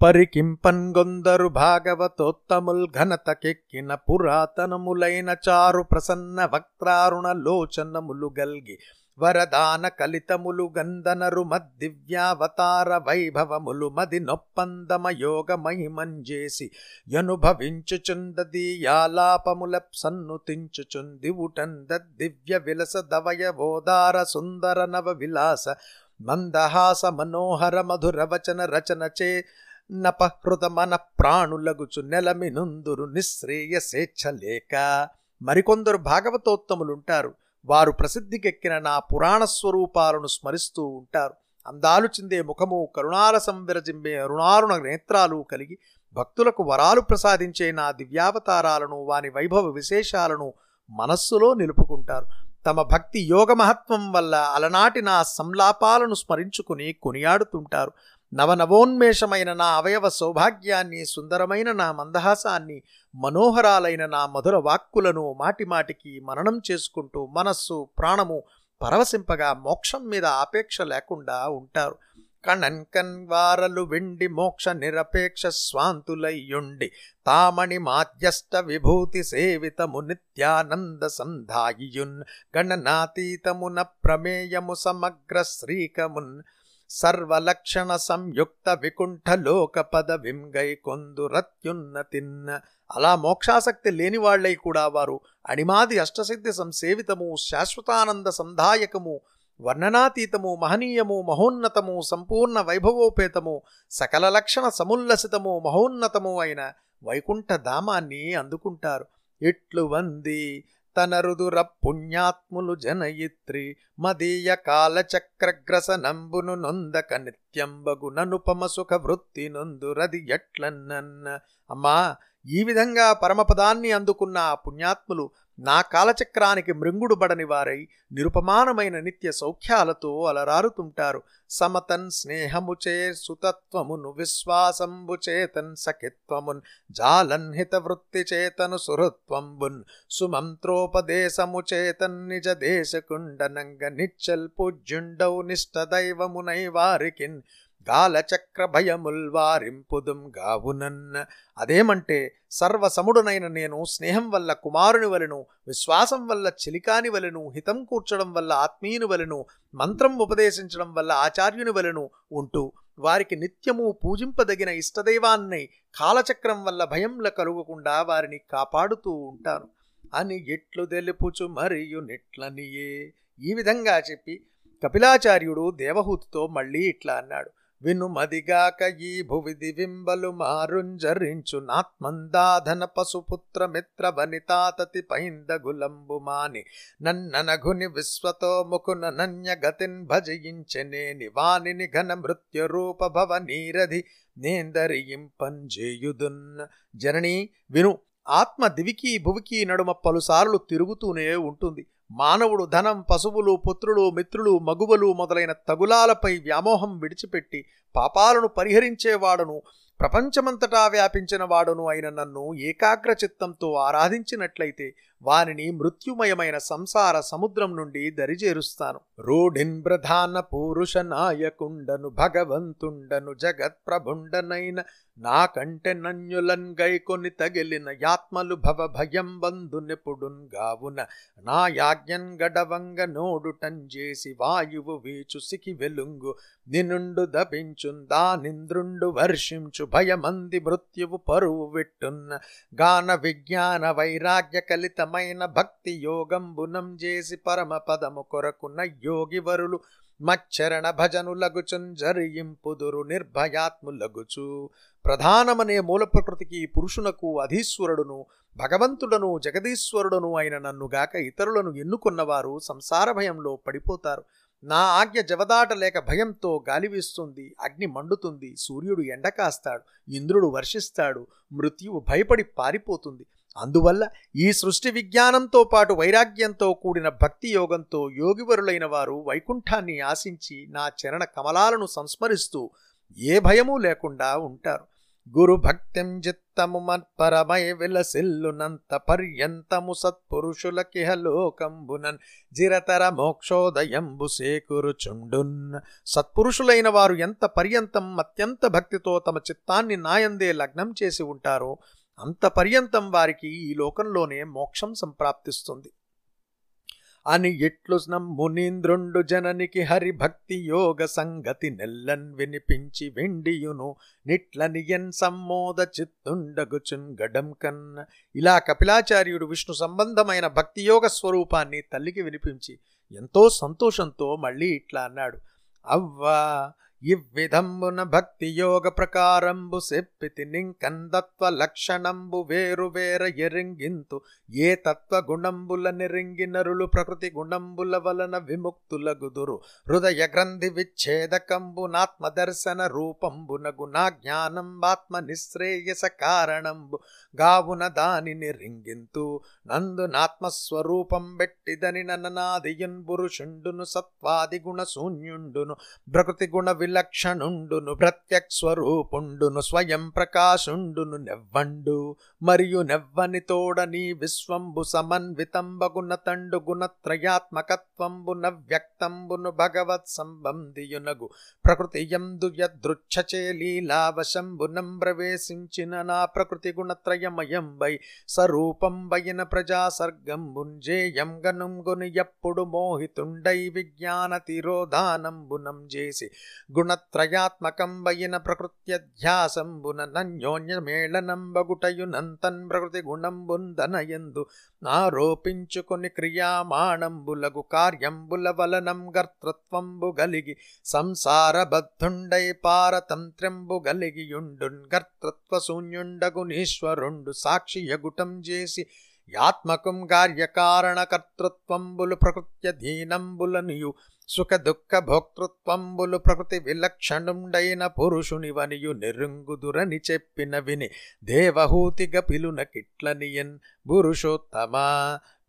పరికింపన్గొందరు భాగవతోత్తముల్ ఘనతకెక్కిన పురాతనములైన చారు ప్రసన్న వక్త్రారుణ లోచనములు గల్గి వరదాన కలితములు గంధనరు మద్దివ్యావతార వైభవములు మది నొప్పందమ యోగ మహిమంజేసి యనుభవించుచుందీయాలాపముల సన్నుతించుచుందివుటంద దివ్య విలస దవయవోదార సుందర నవ విలాస మందహాస మనోహర మధుర వచన రచన చే నపహృతమన ప్రాణులగుచు నెలమినుందురు నిశ్రేయ స్వేచ్ఛలేక మరికొందరు భాగవతోత్తములుంటారు. వారు ప్రసిద్ధికెక్కిన నా పురాణ స్వరూపాలను స్మరిస్తూ ఉంటారు. అందాలు చిందే ముఖము కరుణారసం విరజింబే అరుణారుణ నేత్రాలు కలిగి భక్తులకు వరాలు ప్రసాదించే నా దివ్యావతారాలను వాని వైభవ విశేషాలను మనస్సులో నిలుపుకుంటారు. తమ భక్తి యోగ మహత్వం వల్ల అలనాటి నా సంలాపాలను స్మరించుకుని కొనియాడుతుంటారు. నవనవోన్మేషమైన నా అవయవ సౌభాగ్యాన్ని సుందరమైన నా మందహాసాన్ని మనోహరాలైన నా మధుర వాక్కులను మాటిమాటికి మననం చేసుకుంటూ మనస్సు ప్రాణము పరవశింపగా మోక్షం మీద ఆపేక్ష లేకుండా ఉంటారు. కణన్ వారలు వెండి మోక్ష నిరపేక్ష స్వాంతులయ్యుండి తామణి మాధ్యష్ట విభూతి సేవితము నిత్యానంద సంధాయియున్ గణనాతీతమున ప్రమేయము సమగ్ర శ్రీకమున్ సర్వలక్షణ సంయుక్త వికుంఠలోక పదవిం వింగై కొందురత్యున్నతిన్న అలా మోక్షాసక్తి లేని వాళ్ళై కూడా వారు అణిమాది అష్టసిద్ధి సంసేవితము శాశ్వతానంద సంధాయకము వర్ణనాతీతము మహనీయము మహోన్నతము సంపూర్ణ వైభవోపేతము సకల లక్షణ సముల్లసితము మహోన్నతము అయిన వైకుంఠ ధామాన్ని అందుకుంటారు. ఇట్లు వంది తన రుదుర పుణ్యాత్ములు జనయిత్రి మదీయ కాలచక్రగ్రసనంబును నొందక నిత్యంబగు ననుపమ సుఖ వృత్తి నొందురది ఎట్లన్నన్న అమ్మా ఈ విధంగా పరమపదాన్ని అందుకున్న ఆ పుణ్యాత్ములు నా కాలచక్రానికి మృంగుడుబడని వారై నిరుపమానమైన నిత్య సౌఖ్యాలతో అలరారుతుంటారు. సమతన్ స్నేహముచే సుతత్వమును విశ్వాసంబు చేతన్ సఖిత్వమున్ జాలన్ హిత వృత్తి చేతను సుహృత్వంబున్ సుమంత్రోపదేశము చేతన్ నిజ దేశకుండనంగ నిచ్చల్ పూజ్యుండౌ నిష్ట దైవమునై వారికిన్ గాలచక్ర భయముల్వారింపుదుం గావునన్న అదేమంటే సర్వసముడునైన నేను స్నేహం వల్ల కుమారుని వలెను విశ్వాసం వల్ల చిలికాని వలెను హితం కూర్చడం వల్ల ఆత్మీయుని వలెను మంత్రం ఉపదేశించడం వల్ల ఆచార్యుని వలెను ఉంటూ వారికి నిత్యము పూజింపదగిన ఇష్టదైవాన్నై కాలచక్రం వల్ల భయంల కలుగకుండా వారిని కాపాడుతూ ఉంటాను. అని ఎట్లు తెలుపుచు మరియు నిట్లనియే. ఈ విధంగా చెప్పి కపిలాచార్యుడు దేవహూతితో మళ్ళీ ఇట్లా అన్నాడు. వినుమదిగాక ఈ భువి దివింబలు మారుంజరించు నాత్మందాధన పశుపుత్ర మిత్ర వనితాతతి పైందగులంబుమాని నన్ననఘుని విశ్వతో ముకున నన్య గతిన్ భజయించెనేని వానిని ఘన మృత్యురూప భవ నీరధి నేందరియింపంజేయుదున్న జననీ విను ఆత్మ దివికి భువికి నడుమ పలుసార్లు తిరుగుతూనే ఉంటుంది. మానవుడు ధనం పశువులు పుత్రులు మిత్రులు మగువలు మొదలైన తగులాలపై వ్యామోహం విడిచిపెట్టి పాపాలను పరిహరించేవాడను ప్రపంచమంతటా వ్యాపించిన వాడును అయిన నన్ను ఏకాగ్ర చిత్తంతో ఆరాధించినట్లయితే వానిని మృత్యుమయమైన సంసార సముద్రం నుండి దరిజేరుస్తాను రూఢిన్ ప్రధాన పురుష నాయకుండను భగవంతుండను జగత్ప్రభుండనైన నాకంటే నన్యులన్ గైకొని తగిలిన యాత్మలు భవ భయం బంధునెపుడున్ గావున నా యాజ్ఞన్ గడవంగ నోడుటంజేసి వాయువు వీచు సికి వెలుంగు నినుండు దపించున్ దానింద్రుండు వర్షించు భయమంది మృత్యువు పరువు విట్టున్న గాన విజ్ఞాన వైరాగ్య కలితమైన భక్తి యోగంబునం చేసి పరమ పదము కొరకున్న యోగివరులు మచ్చరణ భజనులగుచున్ జరింపుదురు నిర్భయాత్ములగుచు. ప్రధానమనే మూల ప్రకృతికి పురుషునకు అధీశ్వరుడును భగవంతుడను జగదీశ్వరుడును అయిన నన్నుగాక ఇతరులను ఎన్నుకున్నవారు సంసార భయంలో పడిపోతారు. నా ఆజ్ఞ జవదాటలేక భయంతో గాలి వీస్తుంది అగ్ని మండుతుంది సూర్యుడు ఎండ కాస్తాడు ఇంద్రుడు వర్షిస్తాడు మృత్యువు భయపడి పారిపోతుంది. అందువల్ల ఈ సృష్టి విజ్ఞానంతో పాటు వైరాగ్యంతో కూడిన భక్తి యోగంతో యోగివరులైన వారు వైకుంఠాన్ని ఆశించి నా చరణ కమలాలను సంస్మరిస్తూ ఏ భయమూ లేకుండా ఉంటారు. గురు భక్తిం చిత్తము మత్పరమై విలసిల్లునంత పర్యంతము సత్పురుషులకిహ లోకంబునన్ జిరతర మోక్షోదయంబు సేకురుచుండున్. సత్పురుషులైన వారు ఎంత పర్యంతం అత్యంత భక్తితో తమ చిత్తాన్ని నాయందే లగ్నం చేసి ఉంటారో అంత పర్యంతం వారికి ఈ లోకంలోనే మోక్షం సంప్రాప్తిస్తుంది. అని ఎట్లు మునీంద్రుండు జననికి హరిభక్తి యోగ సంగతి నెల్లన్ వినిపించి వెండియును నిట్లనియన్ సమ్మోద చిత్తుండగుచున్ గడం కన్న ఇలా కపిలాచార్యుడు విష్ణు సంబంధమైన భక్తి యోగ స్వరూపాన్ని తల్లికి వినిపించి ఎంతో సంతోషంతో మళ్ళీ ఇట్లా అన్నాడు. అవ్వా ఇవ్విధంబున భక్తి యోగ ప్రకారంబు సెప్పితి నింకందత్వ లక్షణంబు వేరు వేర ఎరింగింతు. ఏ తత్వ గుణంబుల నిరింగి నరులు ప్రకృతి గుణంబుల వలన విముక్తులగుదురు. హృదయ గ్రంథి విచ్ఛేదకంబు నాత్మ దర్శన రూపంబునగు నా జ్ఞానంబాత్మ నిశ్రేయస కారణంబు గావున దానిని రింగింతు. నందు నాత్మస్వరూపం బెట్టిదని నన్ననాదియున్ పురుషుండును సత్వాది గుణ శూన్యుండును ప్రకృతి గుణ విలక్షణుండును ప్రత్యక్స్వరూపుండును స్వయం ప్రకాశుండును నెవ్వండు. మరియు నెవ్వని తోడని విశ్వంబు సమన్వితంబగున తండు గుణత్రయాత్మకత్వంబున వ్యక్తంబును భగవత్ సంబంధియునగు. ప్రకృతి యందు యదృచ్ఛచే లీలావశంబునం ప్రవేశించిన నా ప్రకృతి గుణత్రయమయంబై స్వరూపంబైన ప్రజా సర్గంబుంజేయం గనుంగుని ఎప్పుడు మోహితుండై విజ్ఞాన తిరోధానంబునం చేసి గుణత్రయాత్మకం వయిన ప్రకృత్యధ్యాసంబున నన్యోన్యమేళనంబగుటయునంతన్ ప్రకృతి గుణంబుందనయందు ఆరోపించుకొని క్రియామాణంబులగు కార్యంబుల వలనం గర్తృత్వంబు గలిగి సంసారబద్ధుండై పారతంత్ర్యంబు గలిగియుండున్ గర్తృత్వ శూన్యుండగునీశ్వరుండు సాక్షియగుటం చేసి యాత్మకం కార్యకారణకర్తృత్వంబులు ప్రకృత్యధీనంబులనియు సుఖ దుఃఖ భోక్తృత్వంబులు ప్రకృతి విలక్షణుండైన పురుషునివనియు నిరుంగుదురని చెప్పిన విని దేవహూతిగ పిలున కిట్లనియన్ పురుషోత్తమా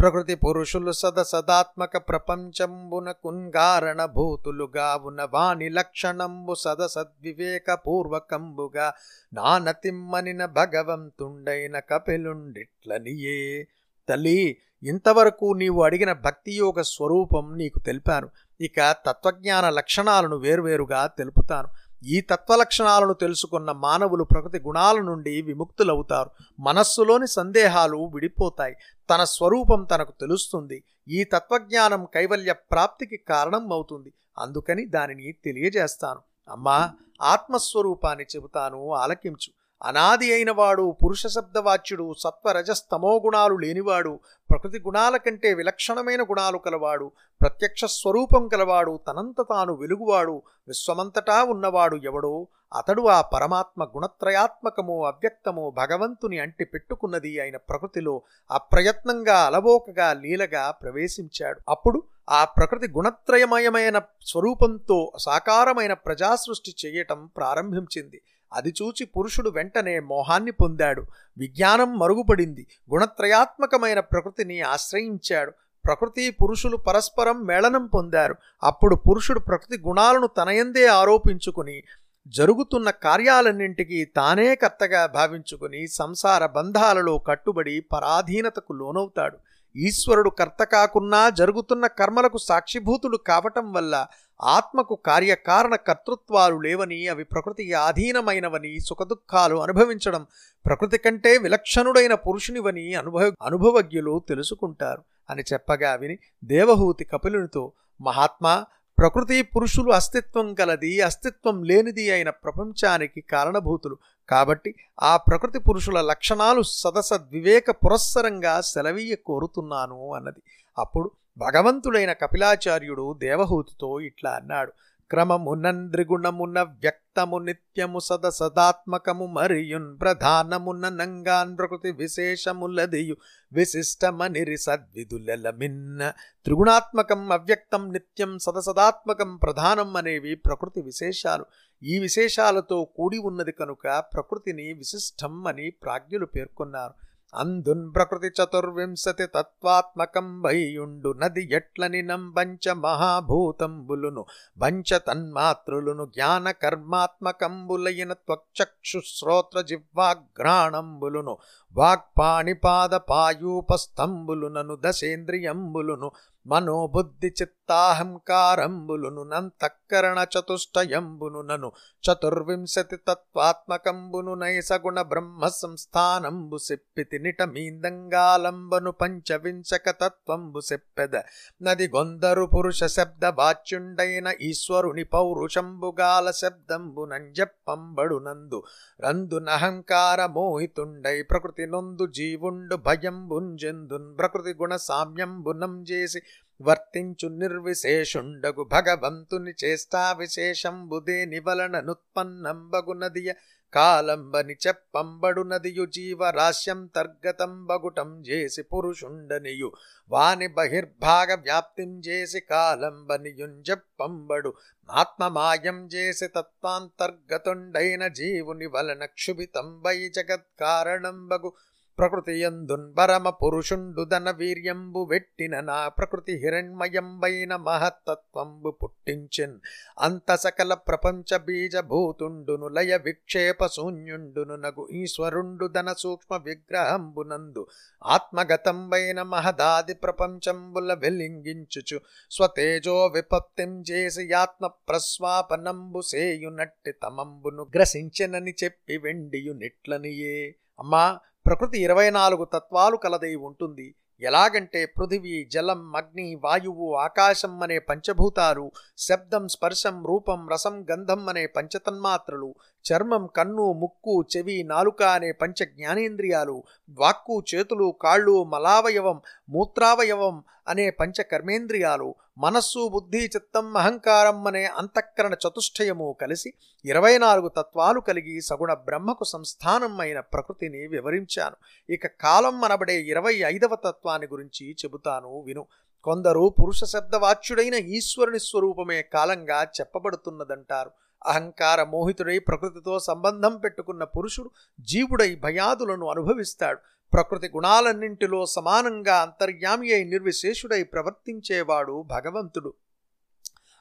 ప్రకృతి పురుషులు సద సదాత్మక ప్రపంచంబున కుంగారణ భూతులుగావున వాని లక్షణంబు సద సద్వివేక పూర్వకంబుగా నానతిమ్మనిన భగవంతుండైన కపిలుండిట్లనియే. తల్లి ఇంతవరకు నీవు అడిగిన భక్తియోగ స్వరూపం నీకు తెలిపాను. ఇక తత్వజ్ఞాన లక్షణాలను వేరువేరుగా తెలుపుతాను. ఈ తత్వ లక్షణాలను తెలుసుకున్న మానవులు ప్రకృతి గుణాల నుండి విముక్తులవుతారు. మనస్సులోని సందేహాలు విడిపోతాయి. తన స్వరూపం తనకు తెలుస్తుంది. ఈ తత్వజ్ఞానం కైవల్య ప్రాప్తికి కారణం అవుతుంది. అందుకని దానిని తెలియజేస్తాను. అమ్మా ఆత్మస్వరూపాన్ని చెబుతాను ఆలకించు. అనాది అయినవాడు పురుష శబ్దవాచ్యుడు సత్వరజస్తమో గుణాలు లేనివాడు ప్రకృతి గుణాల కంటే విలక్షణమైన గుణాలు కలవాడు ప్రత్యక్ష స్వరూపం కలవాడు తనంత తాను వెలుగువాడు విశ్వమంతటా ఉన్నవాడు ఎవడో అతడు ఆ పరమాత్మ గుణత్రయాత్మకము అవ్యక్తము భగవంతుని అంటి పెట్టుకున్నది అయిన ప్రకృతిలో అప్రయత్నంగా అలవోకగా లీలగా ప్రవేశించాడు. అప్పుడు ఆ ప్రకృతి గుణత్రయమయమైన స్వరూపంతో సాకారమైన ప్రజాసృష్టి చేయటం ప్రారంభించింది. అది చూచి పురుషుడు వెంటనే మోహాన్ని పొందాడు. విజ్ఞానం మరుగుపడింది. గుణత్రయాత్మకమైన ప్రకృతిని ఆశ్రయించాడు. ప్రకృతి పురుషులు పరస్పరం మేళనం పొందారు. అప్పుడు పురుషుడు ప్రకృతి గుణాలను తనయందే ఆరోపించుకుని జరుగుతున్న కార్యాలన్నింటికీ తానే కర్తగా భావించుకుని సంసార బంధాలలో కట్టుబడి పరాధీనతకు లోనవుతాడు. ఈశ్వరుడు కర్త కాకున్నా జరుగుతున్న కర్మలకు సాక్షిభూతులు కావటం వల్ల ఆత్మకు కార్యకారణ కర్తృత్వాలు లేవని అవి ప్రకృతికి ఆధీనమైనవని సుఖదుఖాలు అనుభవించడం ప్రకృతి కంటే విలక్షణుడైన పురుషునివని అనుభవ అనుభవజ్ఞులు తెలుసుకుంటారు. అని చెప్పగా విని దేవహూతి కపిలునితో మహాత్మా ప్రకృతి పురుషులు అస్తిత్వం కలది అస్తిత్వం లేనిది అయిన ప్రపంచానికి కారణభూతులు. కాబట్టి ఆ ప్రకృతి పురుషుల లక్షణాలు సదసద్వివేక పురస్సరంగా సెలవీయ కోరుతున్నాను అన్నది. అప్పుడు భగవంతుడైన కపిలాచార్యుడు దేవహూతితో ఇట్లా అన్నాడు. క్రమమునంద్రిగుణమున వ్యక్తము నిత్యము సద సదాత్మకము మరియున్ ప్రధానమున నంగాన్ ప్రకృతి విశేషములదియు విశిష్టమనిరి సద్విదులెలమిన్న త్రిగుణాత్మకం అవ్యక్తం నిత్యం సదసదాత్మకం ప్రధానం అనేవి ప్రకృతి విశేషాలు. ఈ విశేషాలతో కూడి ఉన్నది కనుక ప్రకృతిని విశిష్టం అని ప్రాజ్ఞులు పేర్కొన్నారు. అందున్ ప్రకృతి చతుర్వింశతి తత్వాత్మకం వైయుండు నది ఎట్లని నంబంచ మహాభూతంబులును బంచ తన్మాతృలును జ్ఞాన కర్మాత్మకంబులైన త్వక్చక్షుశ్రోత్ర జిహ్వాఘ్రాణంబులును వాక్పాణిపాద పాయూపస్తంబులునను దశేంద్రియంబులును మనోబుద్ధి చిత్తాహంకారంబులును నంతఃకరణ చతుష్టయంబును నను చతుర్వింశతి తత్వాత్మకంబును నైసగుణ బ్రహ్మ సంస్థానంబు సెప్పితి నిటమీందంగాలంబను పంచవింశక తత్వంబు సెప్పెద. నది గొందరు పురుష శబ్ద వాచ్యుండైన ఈశ్వరుని పౌరుషంబుగాల శబ్దంబు నంజప్పంబడు నందు రందునహంకార మోహితుండై ప్రకృతి నొందు జీవుండు భయంబుంజెందున్ ప్రకృతి గుణ సామ్యంబునం చేసి వర్తించు నిర్విశేషుండగు భగవంతుని చేష్టా విశేషంబుదే నివలన నుత్పన్నంబగునదియ కాలంబని చెప్పంబడు నదియు జీవరాశ్యం తర్గతం బగుటం చేసి పురుషుండనియు. వాని బహిర్భాగ వ్యాప్తిం చేసి కాలంబనియుం చెప్పంబడు. ఆత్మమాయం చేసి తత్వాంతర్గతుండైన జీవుని వలన క్షుభితంబై జగత్కారణంబగు ప్రకృతి ఎందున్బరమ పురుషుండు ధన వీర్యంబు వెట్టిన నా ప్రకృతి హిరణ్మయంబైన మహత్తత్వంబు పుట్టించిన్. అంత సకల ప్రపంచ బీజభూతుండును లయ విక్షేప శూన్యుండును నగు ఈశ్వరుండు ధన సూక్ష్మ విగ్రహంబునందు ఆత్మగతంబైన మహదాది ప్రపంచంబుల వెలింగించుచు స్వతేజో విపత్తిం చేసి ఆత్మ ప్రస్వాపనంబు సేయునట్టి తమంబును గ్రసించెనని చెప్పి వెండియు నిట్లనియే అమ్మా ప్రకృతి ఇరవై నాలుగు తత్వాలు కలదై ఉంటుంది. ఎలాగంటే పృథివీ జలం అగ్ని వాయువు ఆకాశం అనే పంచభూతాలు శబ్దం స్పర్శం రూపం రసం గంధం అనే పంచతన్మాత్రలు చర్మం కన్ను ముక్కు చెవి నాలుక అనే పంచ జ్ఞానేంద్రియాలు వాక్కు చేతులు కాళ్ళు మలావయవం మూత్రావయవం అనే పంచ కర్మేంద్రియాలు మనస్సు బుద్ధి చిత్తం అహంకారం అనే అంతఃకరణ చతుష్టయము కలిసి ఇరవై నాలుగు తత్వాలు కలిగి సగుణ బ్రహ్మకు సంస్థానం అయిన ప్రకృతిని వివరించాను. ఇక కాలం అనబడే ఇరవై ఐదవ తత్వాన్ని గురించి చెబుతాను విను. కొందరు పురుష శబ్దవాచ్యుడైన ఈశ్వరుని స్వరూపమే కాలంగా చెప్పబడుతున్నదంటారు. అహంకార మోహితుడై ప్రకృతితో సంబంధం పెట్టుకున్న పురుషుడు జీవుడై భయాదులను అనుభవిస్తాడు. ప్రకృతి గుణాలన్నింటిలో సమానంగా అంతర్యామి అయి నిర్విశేషుడై ప్రవర్తించేవాడు భగవంతుడు.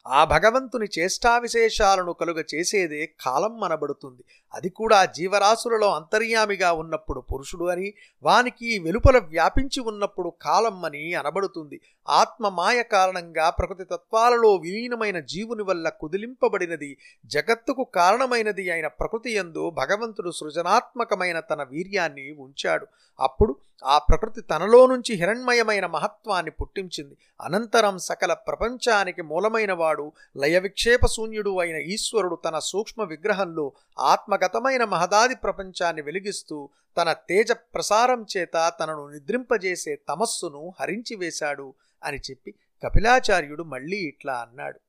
ఆ భగవంతుని చేష్టా విశేషాలను కలుగ చేసేదే కాలం అనబడుతుంది. అది కూడా జీవరాశులలో అంతర్యామిగా ఉన్నప్పుడు పురుషుడు అని వానికి వెలుపల వ్యాపించి ఉన్నప్పుడు కాలం అని అనబడుతుంది. ఆత్మ మాయ కారణంగా ప్రకృతి తత్వాలలో విలీనమైన జీవుని వల్ల కుదిలింపబడినది జగత్తుకు కారణమైనది అయిన ప్రకృతి యందు భగవంతుడు సృజనాత్మకమైన తన వీర్యాన్ని ఉంచాడు. అప్పుడు ఆ ప్రకృతి తనలో నుంచి హిరణ్మయమైన మహత్వాన్ని పుట్టించింది. అనంతరం సకల ప్రపంచానికి మూలమైనవాడు లయ విక్షేప శూన్యుడు అయిన ఈశ్వరుడు తన సూక్ష్మ విగ్రహంలో ఆత్మగతమైన మహదాది ప్రపంచాన్ని వెలిగిస్తూ తన తేజ ప్రసారం చేత తనను నిద్రింపజేసే తమస్సును హరించి వేశాడు అని చెప్పి కపిలాచార్యుడు మళ్ళీ ఇట్లా అన్నాడు.